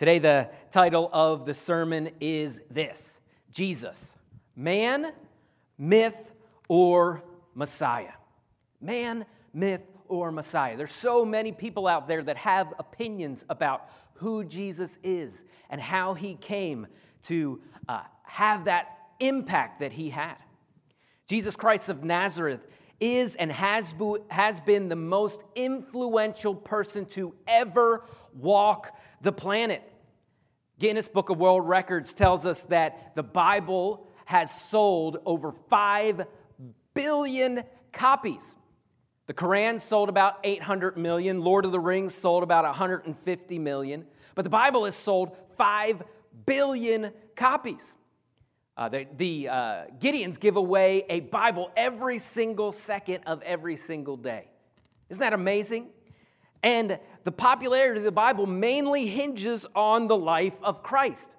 Today, the title of the sermon is this Jesus, man, myth, or Messiah. Man, myth, or Messiah. There's so many people out there that have opinions about who Jesus is and how he came to uh, have that impact that he had. Jesus Christ of Nazareth is and has, has been the most influential person to ever walk the planet. Guinness Book of World Records tells us that the Bible has sold over 5 billion copies. The Quran sold about 800 million, Lord of the Rings sold about 150 million, but the Bible has sold 5 billion copies. Uh, the, the uh, Gideons give away a Bible every single second of every single day. Isn't that amazing? And the popularity of the Bible mainly hinges on the life of Christ.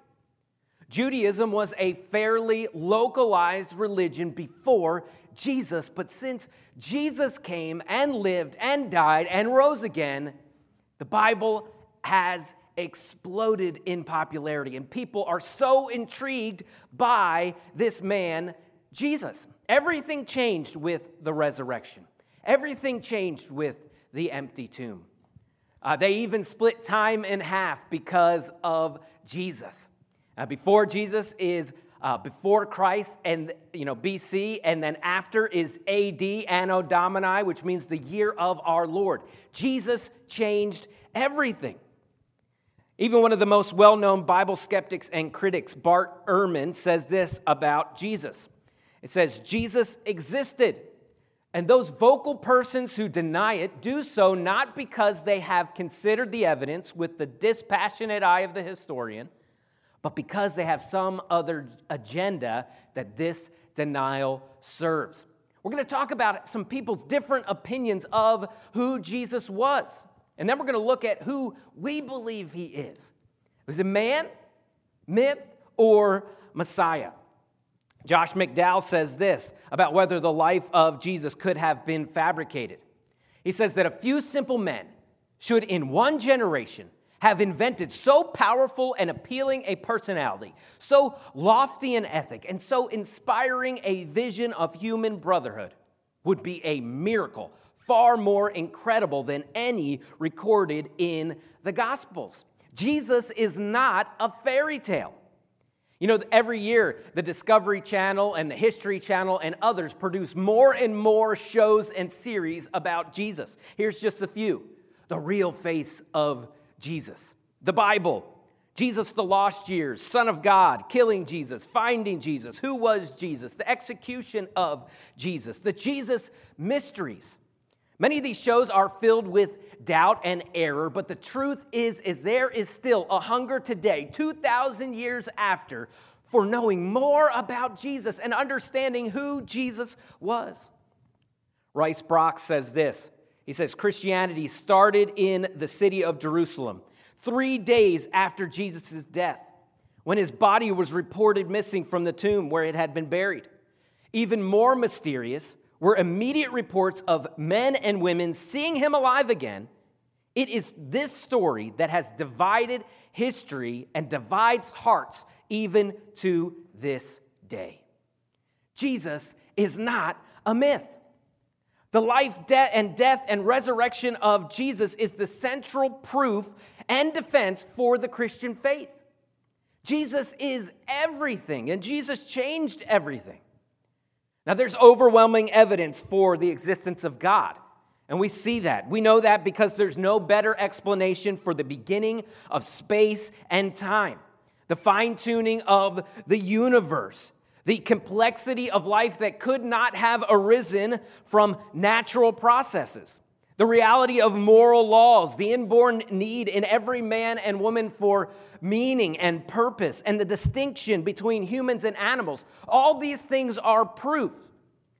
Judaism was a fairly localized religion before Jesus, but since Jesus came and lived and died and rose again, the Bible has exploded in popularity, and people are so intrigued by this man, Jesus. Everything changed with the resurrection, everything changed with the empty tomb. Uh, they even split time in half because of Jesus. Uh, before Jesus is uh, before Christ and you know BC, and then after is AD, Anno Domini, which means the year of our Lord. Jesus changed everything. Even one of the most well-known Bible skeptics and critics, Bart Ehrman, says this about Jesus. It says Jesus existed and those vocal persons who deny it do so not because they have considered the evidence with the dispassionate eye of the historian, but because they have some other agenda that this denial serves. We're going to talk about some people's different opinions of who Jesus was. And then we're going to look at who we believe he is. Was it man, myth, or Messiah? Josh McDowell says this about whether the life of Jesus could have been fabricated. He says that a few simple men should, in one generation, have invented so powerful and appealing a personality, so lofty an ethic, and so inspiring a vision of human brotherhood would be a miracle, far more incredible than any recorded in the Gospels. Jesus is not a fairy tale. You know, every year, the Discovery Channel and the History Channel and others produce more and more shows and series about Jesus. Here's just a few The Real Face of Jesus, the Bible, Jesus the Lost Years, Son of God, Killing Jesus, Finding Jesus, Who Was Jesus, The Execution of Jesus, the Jesus Mysteries. Many of these shows are filled with doubt and error, but the truth is is there is still a hunger today, 2000 years after, for knowing more about Jesus and understanding who Jesus was. Rice Broocks says this. He says Christianity started in the city of Jerusalem 3 days after Jesus' death, when his body was reported missing from the tomb where it had been buried. Even more mysterious, were immediate reports of men and women seeing him alive again. It is this story that has divided history and divides hearts even to this day. Jesus is not a myth. The life, death, and death and resurrection of Jesus is the central proof and defense for the Christian faith. Jesus is everything, and Jesus changed everything. Now, there's overwhelming evidence for the existence of God. And we see that. We know that because there's no better explanation for the beginning of space and time, the fine tuning of the universe, the complexity of life that could not have arisen from natural processes, the reality of moral laws, the inborn need in every man and woman for meaning and purpose, and the distinction between humans and animals. All these things are proof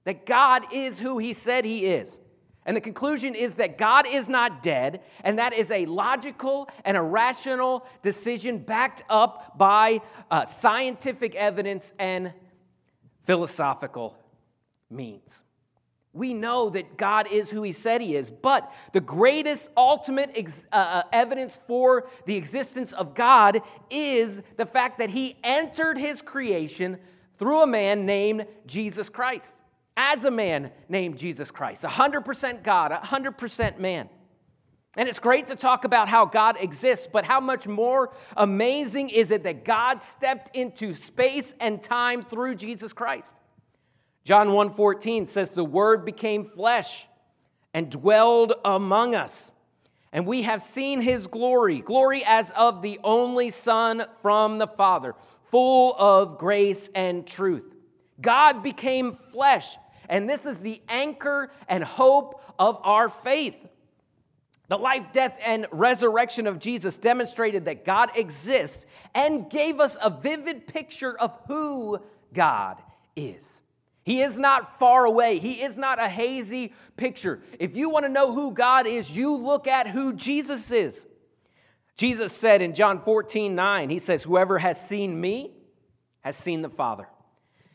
that God is who He said He is. And the conclusion is that God is not dead, and that is a logical and a rational decision backed up by uh, scientific evidence and philosophical means. We know that God is who He said He is, but the greatest ultimate ex- uh, uh, evidence for the existence of God is the fact that He entered His creation through a man named Jesus Christ, as a man named Jesus Christ, 100% God, 100% man. And it's great to talk about how God exists, but how much more amazing is it that God stepped into space and time through Jesus Christ? John 1:14 says the word became flesh and dwelled among us. And we have seen his glory, glory as of the only son from the Father, full of grace and truth. God became flesh, and this is the anchor and hope of our faith. The life, death, and resurrection of Jesus demonstrated that God exists and gave us a vivid picture of who God is. He is not far away. He is not a hazy picture. If you want to know who God is, you look at who Jesus is. Jesus said in John 14, 9, He says, Whoever has seen me has seen the Father.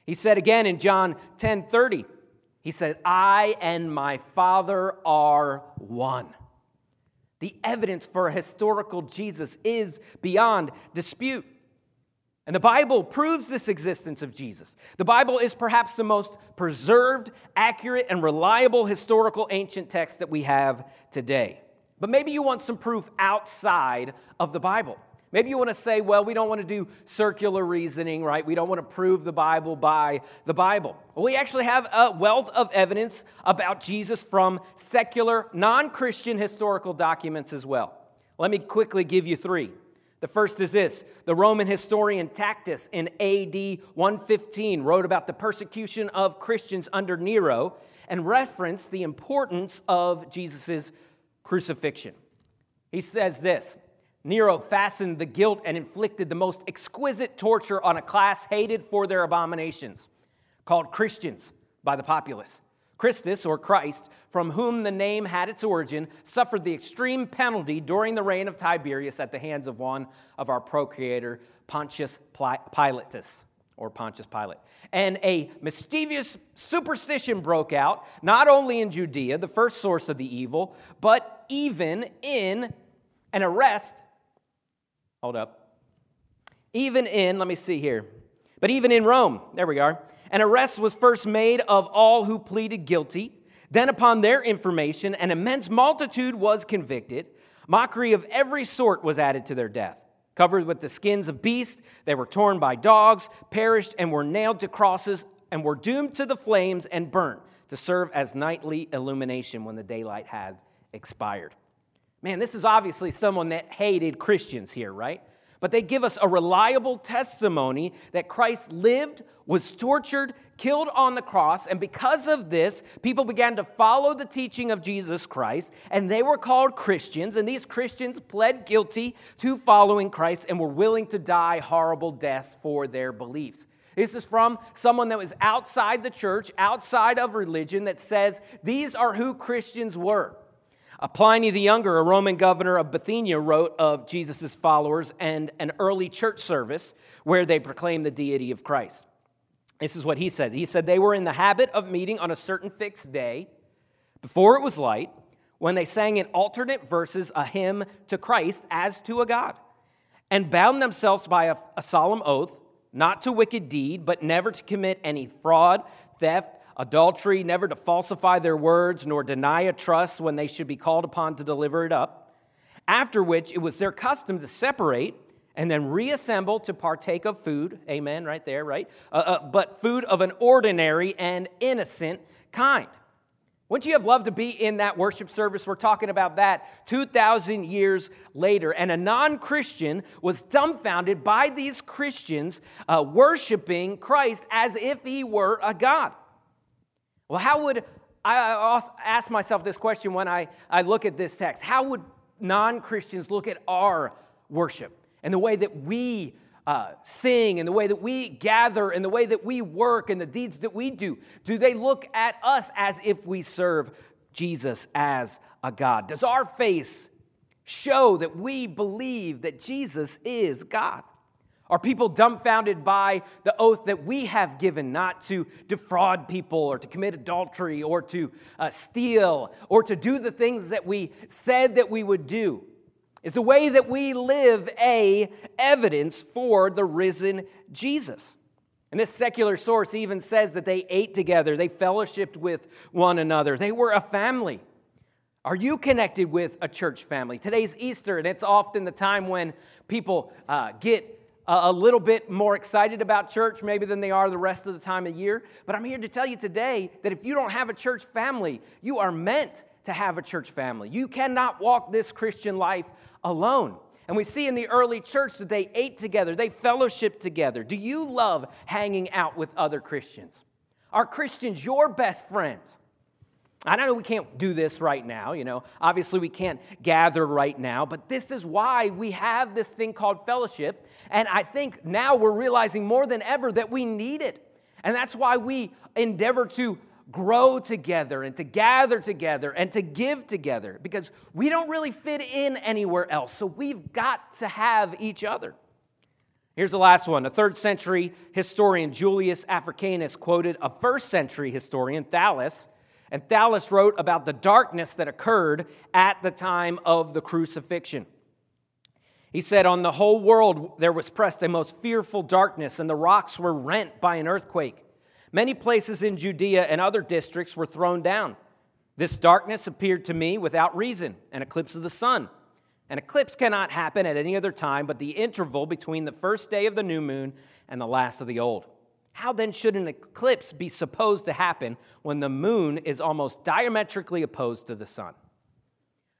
He said again in John 10, 30, He said, I and my Father are one. The evidence for a historical Jesus is beyond dispute. And the Bible proves this existence of Jesus. The Bible is perhaps the most preserved, accurate, and reliable historical ancient text that we have today. But maybe you want some proof outside of the Bible. Maybe you want to say, well, we don't want to do circular reasoning, right? We don't want to prove the Bible by the Bible. We actually have a wealth of evidence about Jesus from secular, non Christian historical documents as well. Let me quickly give you three. The first is this the Roman historian Tacitus in AD 115 wrote about the persecution of Christians under Nero and referenced the importance of Jesus' crucifixion. He says this Nero fastened the guilt and inflicted the most exquisite torture on a class hated for their abominations, called Christians by the populace. Christus, or Christ, from whom the name had its origin, suffered the extreme penalty during the reign of Tiberius at the hands of one of our procurator, Pontius Pilatus, or Pontius Pilate. And a mischievous superstition broke out, not only in Judea, the first source of the evil, but even in an arrest. Hold up. Even in, let me see here, but even in Rome, there we are an arrest was first made of all who pleaded guilty. Then, upon their information, an immense multitude was convicted. Mockery of every sort was added to their death. Covered with the skins of beasts, they were torn by dogs, perished, and were nailed to crosses, and were doomed to the flames and burnt to serve as nightly illumination when the daylight had expired. Man, this is obviously someone that hated Christians here, right? But they give us a reliable testimony that Christ lived, was tortured, killed on the cross, and because of this, people began to follow the teaching of Jesus Christ, and they were called Christians, and these Christians pled guilty to following Christ and were willing to die horrible deaths for their beliefs. This is from someone that was outside the church, outside of religion, that says these are who Christians were. Pliny the Younger, a Roman governor of Bithynia, wrote of Jesus' followers and an early church service where they proclaimed the deity of Christ. This is what he said. He said they were in the habit of meeting on a certain fixed day before it was light when they sang in alternate verses a hymn to Christ as to a God and bound themselves by a, a solemn oath not to wicked deed, but never to commit any fraud, theft, adultery, never to falsify their words, nor deny a trust when they should be called upon to deliver it up. After which it was their custom to separate and then reassemble to partake of food. Amen, right there, right? Uh, uh, but food of an ordinary and innocent kind. Wouldn't you have loved to be in that worship service? We're talking about that 2,000 years later. And a non Christian was dumbfounded by these Christians uh, worshiping Christ as if he were a God. Well, how would I ask myself this question when I, I look at this text? How would non Christians look at our worship and the way that we uh, sing and the way that we gather and the way that we work and the deeds that we do? Do they look at us as if we serve Jesus as a God? Does our face show that we believe that Jesus is God? Are people dumbfounded by the oath that we have given not to defraud people or to commit adultery or to uh, steal or to do the things that we said that we would do? Is the way that we live a evidence for the risen Jesus? And this secular source even says that they ate together, they fellowshipped with one another, they were a family. Are you connected with a church family? Today's Easter, and it's often the time when people uh, get a little bit more excited about church maybe than they are the rest of the time of year. But I'm here to tell you today that if you don't have a church family, you are meant to have a church family. You cannot walk this Christian life alone. And we see in the early church that they ate together, they fellowshiped together. Do you love hanging out with other Christians? Are Christians your best friends? I know we can't do this right now, you know. Obviously, we can't gather right now, but this is why we have this thing called fellowship. And I think now we're realizing more than ever that we need it. And that's why we endeavor to grow together and to gather together and to give together because we don't really fit in anywhere else. So we've got to have each other. Here's the last one. A third century historian, Julius Africanus, quoted a first century historian, Thallus and Thallus wrote about the darkness that occurred at the time of the crucifixion. He said, On the whole world there was pressed a most fearful darkness, and the rocks were rent by an earthquake. Many places in Judea and other districts were thrown down. This darkness appeared to me without reason, an eclipse of the sun. An eclipse cannot happen at any other time but the interval between the first day of the new moon and the last of the old. How then should an eclipse be supposed to happen when the moon is almost diametrically opposed to the sun?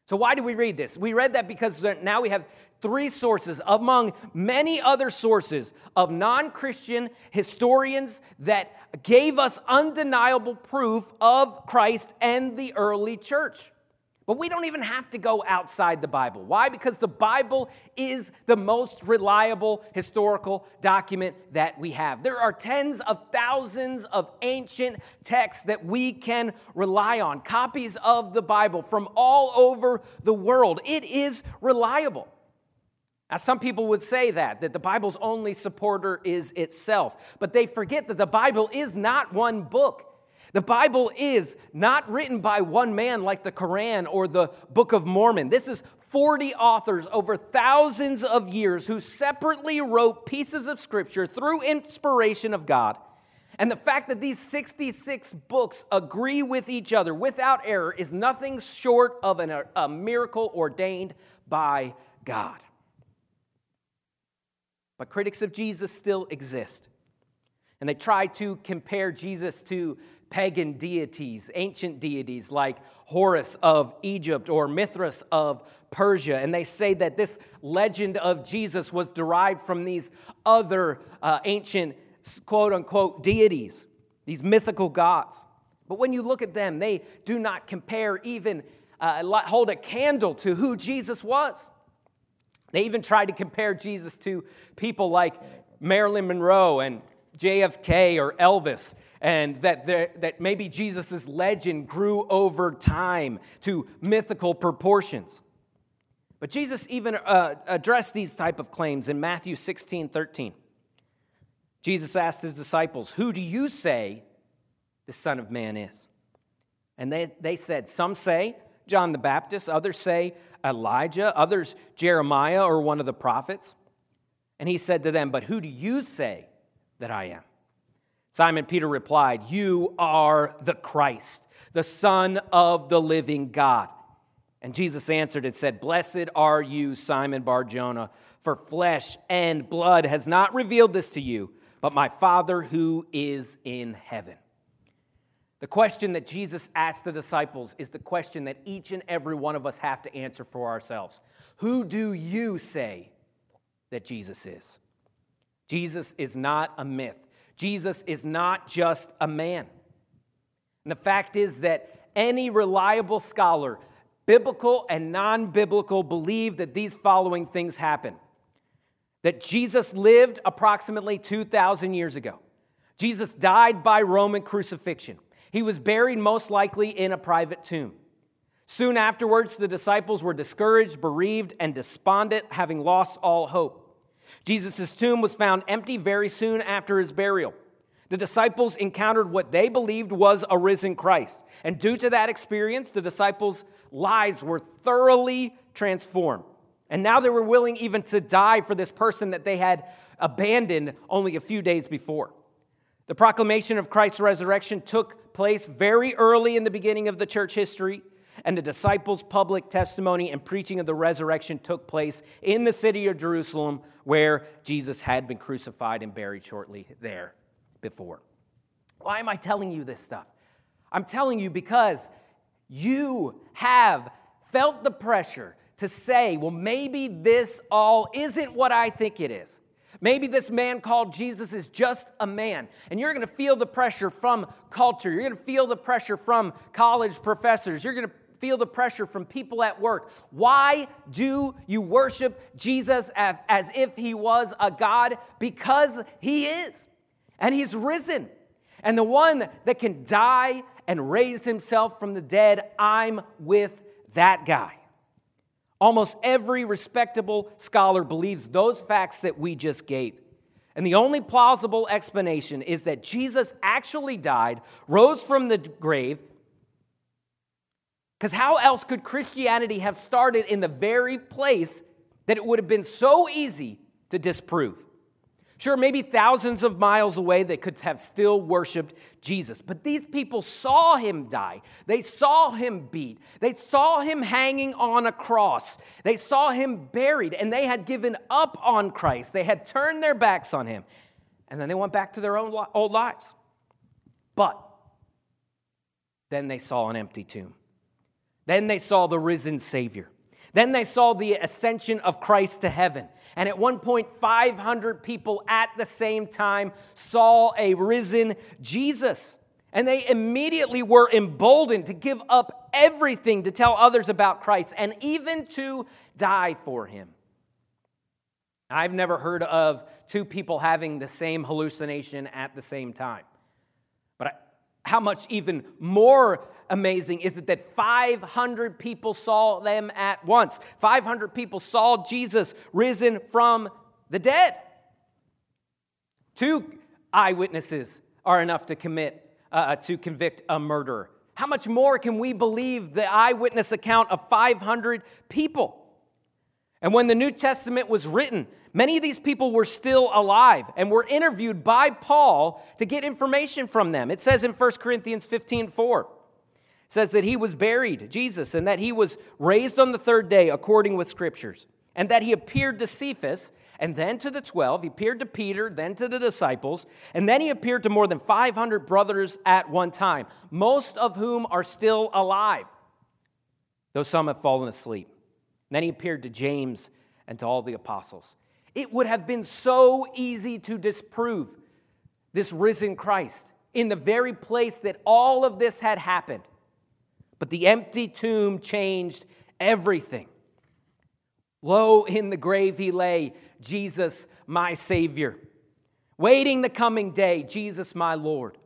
So, why do we read this? We read that because now we have three sources among many other sources of non Christian historians that gave us undeniable proof of Christ and the early church. But we don't even have to go outside the Bible. Why? Because the Bible is the most reliable historical document that we have. There are tens of thousands of ancient texts that we can rely on, copies of the Bible from all over the world. It is reliable. Now, some people would say that, that the Bible's only supporter is itself, but they forget that the Bible is not one book. The Bible is not written by one man like the Quran or the Book of Mormon. This is 40 authors over thousands of years who separately wrote pieces of scripture through inspiration of God. And the fact that these 66 books agree with each other without error is nothing short of an, a miracle ordained by God. But critics of Jesus still exist. And they try to compare Jesus to pagan deities, ancient deities like Horus of Egypt or Mithras of Persia. And they say that this legend of Jesus was derived from these other uh, ancient quote unquote deities, these mythical gods. But when you look at them, they do not compare even, uh, hold a candle to who Jesus was. They even tried to compare Jesus to people like Marilyn Monroe and JFK or Elvis and that, there, that maybe Jesus' legend grew over time to mythical proportions. But Jesus even uh, addressed these type of claims in Matthew 16, 13. Jesus asked his disciples, Who do you say the Son of Man is? And they, they said, Some say John the Baptist, others say Elijah, others Jeremiah or one of the prophets. And he said to them, But who do you say that I am? Simon Peter replied, You are the Christ, the Son of the living God. And Jesus answered and said, Blessed are you, Simon Barjona, for flesh and blood has not revealed this to you, but my Father who is in heaven. The question that Jesus asked the disciples is the question that each and every one of us have to answer for ourselves. Who do you say that Jesus is? Jesus is not a myth. Jesus is not just a man. And the fact is that any reliable scholar, biblical and non biblical, believe that these following things happen that Jesus lived approximately 2,000 years ago. Jesus died by Roman crucifixion. He was buried most likely in a private tomb. Soon afterwards, the disciples were discouraged, bereaved, and despondent, having lost all hope. Jesus' tomb was found empty very soon after his burial. The disciples encountered what they believed was a risen Christ. And due to that experience, the disciples' lives were thoroughly transformed. And now they were willing even to die for this person that they had abandoned only a few days before. The proclamation of Christ's resurrection took place very early in the beginning of the church history, and the disciples' public testimony and preaching of the resurrection took place in the city of Jerusalem, where Jesus had been crucified and buried shortly there before. Why am I telling you this stuff? I'm telling you because you have felt the pressure to say, well, maybe this all isn't what I think it is. Maybe this man called Jesus is just a man. And you're going to feel the pressure from culture. You're going to feel the pressure from college professors. You're going to feel the pressure from people at work. Why do you worship Jesus as if he was a God? Because he is and he's risen. And the one that can die and raise himself from the dead, I'm with that guy. Almost every respectable scholar believes those facts that we just gave. And the only plausible explanation is that Jesus actually died, rose from the grave, because how else could Christianity have started in the very place that it would have been so easy to disprove? Sure, maybe thousands of miles away they could have still worshiped Jesus. But these people saw him die. They saw him beat. They saw him hanging on a cross. They saw him buried, and they had given up on Christ. They had turned their backs on him. And then they went back to their own old lives. But then they saw an empty tomb. Then they saw the risen Savior. Then they saw the ascension of Christ to heaven. And at one point, 500 people at the same time saw a risen Jesus. And they immediately were emboldened to give up everything to tell others about Christ and even to die for him. I've never heard of two people having the same hallucination at the same time. But how much even more amazing is it that 500 people saw them at once. 500 people saw Jesus risen from the dead. Two eyewitnesses are enough to commit uh, uh, to convict a murderer. How much more can we believe the eyewitness account of 500 people? And when the New Testament was written, many of these people were still alive and were interviewed by Paul to get information from them. It says in 1 Corinthians 15 4 says that he was buried, Jesus, and that he was raised on the third day according with scriptures, and that he appeared to Cephas, and then to the 12. He appeared to Peter, then to the disciples, and then he appeared to more than 500 brothers at one time, most of whom are still alive, though some have fallen asleep. Then he appeared to James and to all the apostles. It would have been so easy to disprove this risen Christ in the very place that all of this had happened. But the empty tomb changed everything. Lo, in the grave he lay, Jesus, my Savior. Waiting the coming day, Jesus, my Lord.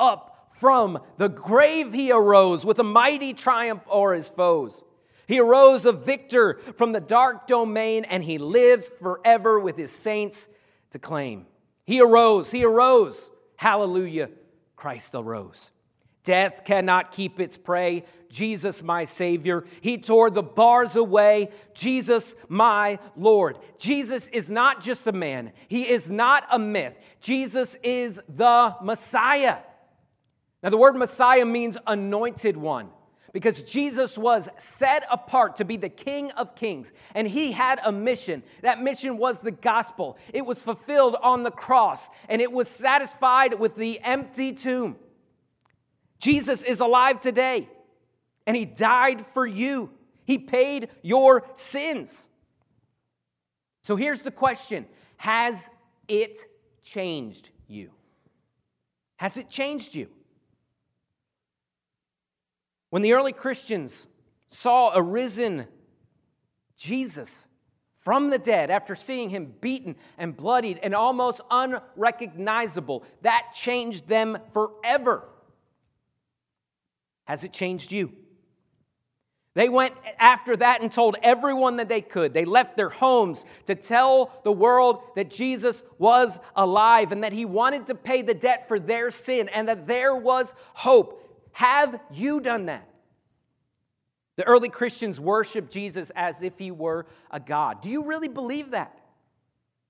Up from the grave he arose with a mighty triumph o'er his foes. He arose a victor from the dark domain, and he lives forever with his saints to claim. He arose, he arose. Hallelujah, Christ arose. Death cannot keep its prey. Jesus, my Savior. He tore the bars away. Jesus, my Lord. Jesus is not just a man, He is not a myth. Jesus is the Messiah. Now, the word Messiah means anointed one because Jesus was set apart to be the King of Kings, and he had a mission. That mission was the gospel. It was fulfilled on the cross, and it was satisfied with the empty tomb. Jesus is alive today, and He died for you. He paid your sins. So here's the question Has it changed you? Has it changed you? When the early Christians saw a risen Jesus from the dead after seeing him beaten and bloodied and almost unrecognizable, that changed them forever. Has it changed you? They went after that and told everyone that they could. They left their homes to tell the world that Jesus was alive and that he wanted to pay the debt for their sin and that there was hope. Have you done that? The early Christians worshiped Jesus as if he were a God. Do you really believe that?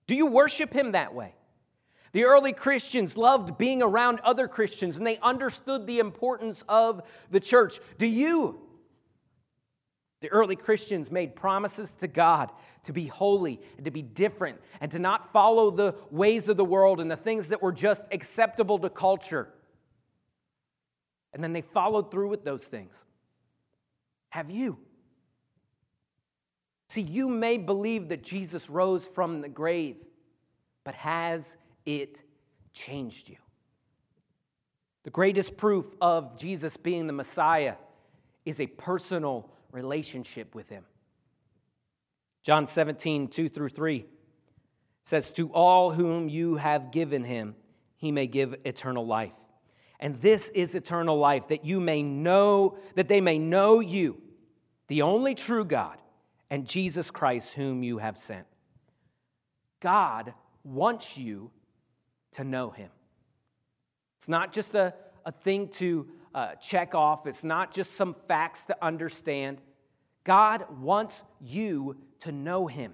Do you worship him that way? The early Christians loved being around other Christians and they understood the importance of the church. Do you? The early Christians made promises to God to be holy and to be different and to not follow the ways of the world and the things that were just acceptable to culture. And then they followed through with those things. Have you? See, you may believe that Jesus rose from the grave, but has it changed you? The greatest proof of Jesus being the Messiah is a personal relationship with Him. John 17, 2 through 3 says, To all whom you have given Him, He may give eternal life. And this is eternal life, that you may know, that they may know you, the only true God, and Jesus Christ, whom you have sent. God wants you to know Him. It's not just a, a thing to uh, check off, it's not just some facts to understand. God wants you to know Him.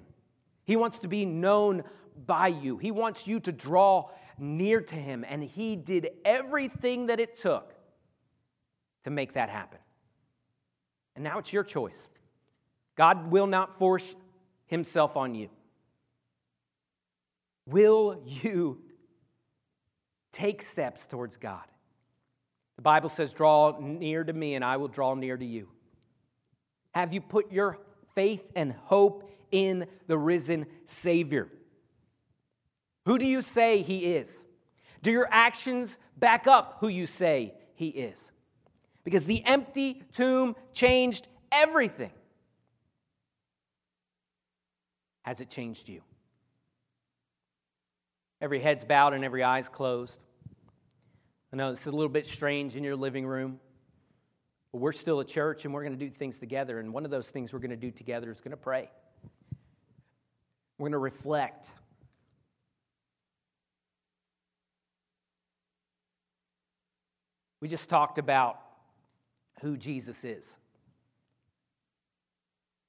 He wants to be known by you. He wants you to draw near to Him, and He did everything that it took to make that happen. And now it's your choice. God will not force Himself on you. Will you take steps towards God? The Bible says, Draw near to me, and I will draw near to you. Have you put your faith and hope in the risen Savior? Who do you say He is? Do your actions back up who you say He is? Because the empty tomb changed everything. Has it changed you? Every head's bowed and every eye's closed. I know this is a little bit strange in your living room, but we're still a church and we're going to do things together. And one of those things we're going to do together is going to pray. We're going to reflect. We just talked about who Jesus is.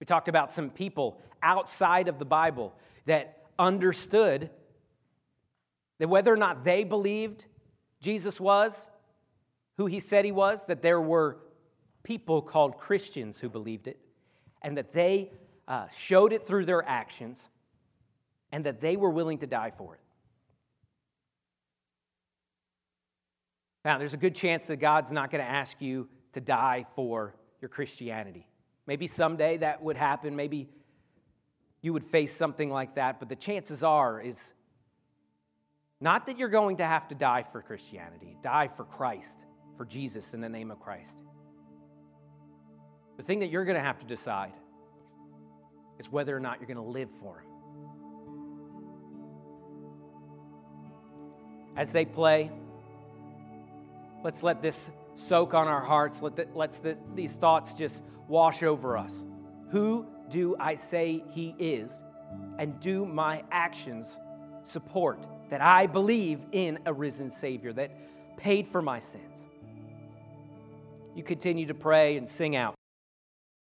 We talked about some people outside of the Bible that understood that whether or not they believed Jesus was who he said he was, that there were people called Christians who believed it, and that they uh, showed it through their actions, and that they were willing to die for it. Now, there's a good chance that God's not going to ask you to die for your Christianity. Maybe someday that would happen. Maybe you would face something like that, but the chances are is not that you're going to have to die for Christianity, die for Christ, for Jesus in the name of Christ. The thing that you're going to have to decide is whether or not you're going to live for Him. As they play, let's let this soak on our hearts. Let the, let's the, these thoughts just wash over us. Who do I say He is? And do my actions support that I believe in a risen Savior that paid for my sins. You continue to pray and sing out.